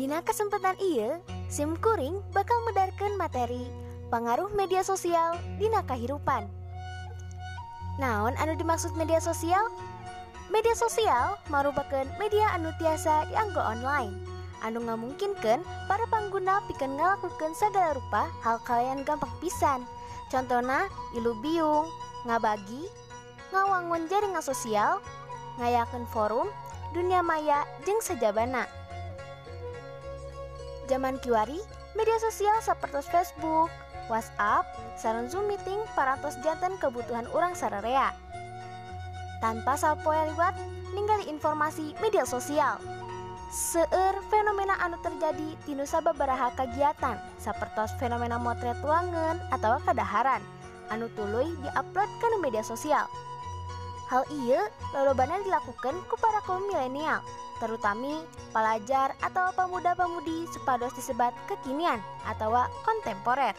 Dina kesempatan iya, SIM kuring bakal medarkan materi pengaruh media sosial dina kahirupan. Naon anu dimaksud media sosial? Media sosial merupakan media anu tiasa dianggo online anu ngamungkinkan para pengguna pikan ngelakukan segala rupa hal kalian gampang pisan. Contohnya, ilu biung, ngabagi, ngawangun jaringan sosial, ngayakan forum, dunia maya, jeng sejabana. Zaman kiwari, media sosial seperti Facebook, WhatsApp, sarang Zoom meeting parantos jantan kebutuhan orang sararea. Tanpa sapoe liwat, ninggali informasi media sosial. Seueur fenomena anu terjadi di nusa babaraha kagiatan sapertos fenomena motret tuangan atau kadaharan anu tuluy diupload ke media sosial. Hal iya lolobana dilakukan ku para kaum milenial, terutami pelajar atau pemuda-pemudi supados disebat kekinian atau kontemporer.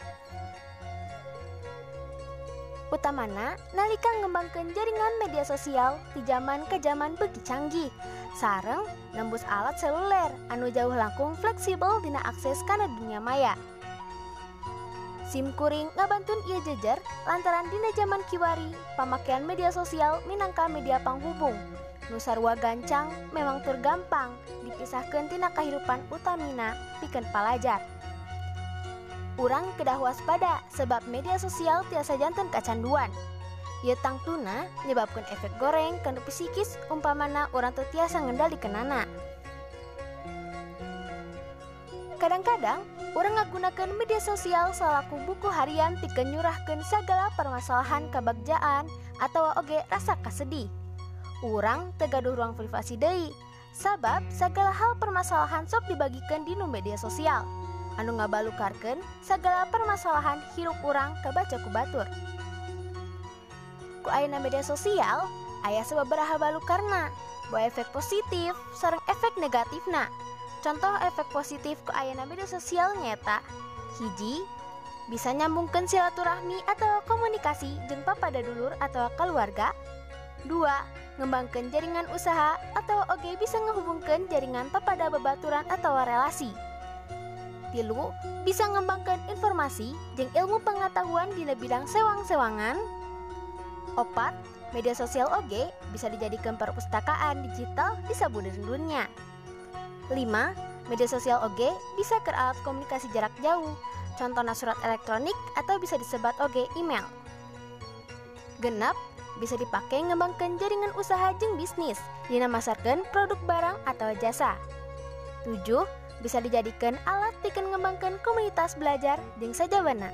Utamana nalika ngembangkan jaringan media sosial di zaman ke zaman begi canggih sareng nembus alat seluler anu jauh langkung fleksibel dina akses karena dunia maya. SIM kuring ngabantun ia jejer lantaran dina zaman kiwari pemakaian media sosial minangka media panghubung. Nusarwa gancang memang tergampang dipisahkan tina kehidupan utamina piken palajar. Urang kedah waspada sebab media sosial tiasa jantan kecanduan. Ia tang tuna menyebabkan efek goreng ke psikis umpamana orang tuh tiasa ngendali kenana. Kadang-kadang, orang ngagunakan media sosial selaku buku harian pikeun nyurahkeun segala permasalahan kebagjaan atau oge rasa kasedih. Urang tegaduh ruang privasi deui, sabab segala hal permasalahan sok dibagikan di media sosial. Anu ngabalukarkeun segala permasalahan hirup urang kebaca ku batur. Ku ayeuna media sosial sababaraha balu karena bawa efek positif sarang efek negatif nah contoh efek positif ku media sosial nyata hiji bisa nyambungkan silaturahmi atau komunikasi jeung pada dulur atau keluarga dua ngembangkan jaringan usaha atau oge bisa ngehubungkan jaringan papada babaturan atau relasi tilu bisa ngembangkan informasi jeung ilmu pengetahuan di bidang sewang-sewangan Opat, media sosial OG bisa dijadikan perpustakaan digital di sabudir dunia. 5. Media sosial OG bisa ke komunikasi jarak jauh, contohnya surat elektronik atau bisa disebat OG email. Genap, bisa dipakai ngembangkan jaringan usaha jeng bisnis, dinamasarkan produk barang atau jasa. 7. Bisa dijadikan alat bikin ngembangkan komunitas belajar jeng sajabana.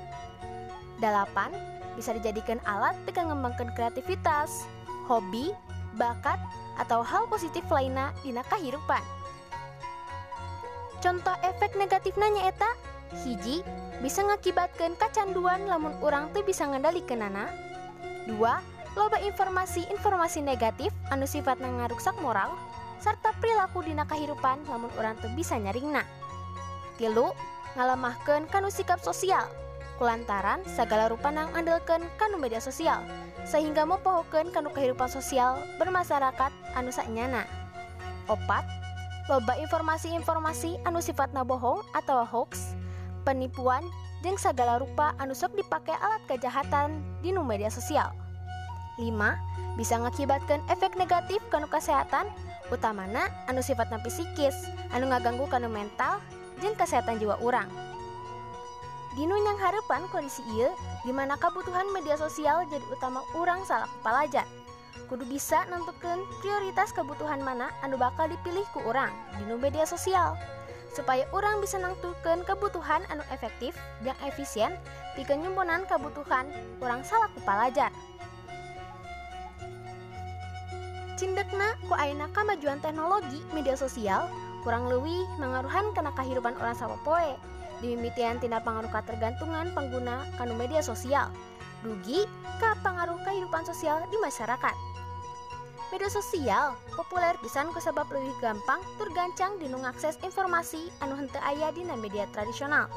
8 bisa dijadikan alat untuk mengembangkan kreativitas, hobi, bakat, atau hal positif lainnya di kehidupan. Contoh efek negatif nanya eta, hiji, bisa ngakibatkan kecanduan lamun orang tuh bisa ngendalikan nana. Dua, loba informasi-informasi negatif anu sifatnya ngaruksak moral, serta perilaku dina kehidupan lamun orang tuh bisa nyaringna. Tilu, ngalamahkan kanu sikap sosial, kulantaran segala rupa nang andalkan kanu media sosial sehingga mempohokan kanu kehidupan sosial bermasyarakat anu saknyana opat loba informasi-informasi anu sifatna bohong atau hoax penipuan dan segala rupa anu sok dipakai alat kejahatan di media sosial 5. Bisa mengakibatkan efek negatif kanu kesehatan utamana anu sifatna psikis anu ngaganggu kanu mental dan kesehatan jiwa orang Dinu yang harapan kondisi iya di mana kebutuhan media sosial jadi utama orang salah pelajar kudu bisa nentukan prioritas kebutuhan mana anu bakal dipilih ku orang dinu media sosial supaya orang bisa nentukan kebutuhan anu efektif dan efisien di kenyumpunan kebutuhan orang salah pelajar Cindekna ku kemajuan teknologi media sosial. Kurang lebih mengaruhan kena kehidupan orang sama poe. Dimimitian tindak pengaruh ketergantungan pengguna kanu media sosial. Dugi ke pengaruh kehidupan sosial di masyarakat. Media sosial populer pisan ku sebab lebih gampang tergancang di akses informasi anu hente ayah di media tradisional.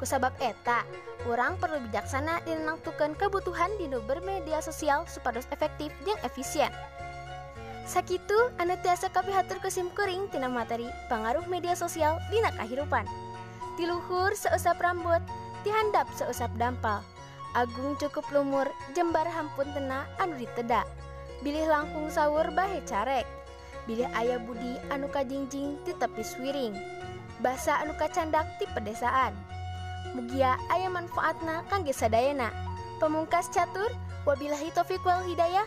Kusabab eta orang perlu bijaksana di menentukan kebutuhan di bermedia sosial supados efektif dan efisien Sakitu anu tiasa kapihatur kesim kuring tina materi pengaruh media sosial dina kahirupan. Tiluhur seusap rambut, dihandap seusap dampal. Agung cukup lumur, jembar hampun tena anu diteda. Bilih langkung sawur bahe carek. Bilih ayah budi anu kajingjing di tepi swiring. Basa anu kacandak di pedesaan. Mugia ayah manfaatna kangge sadayana. Pemungkas catur, wabillahi taufiq wal hidayah.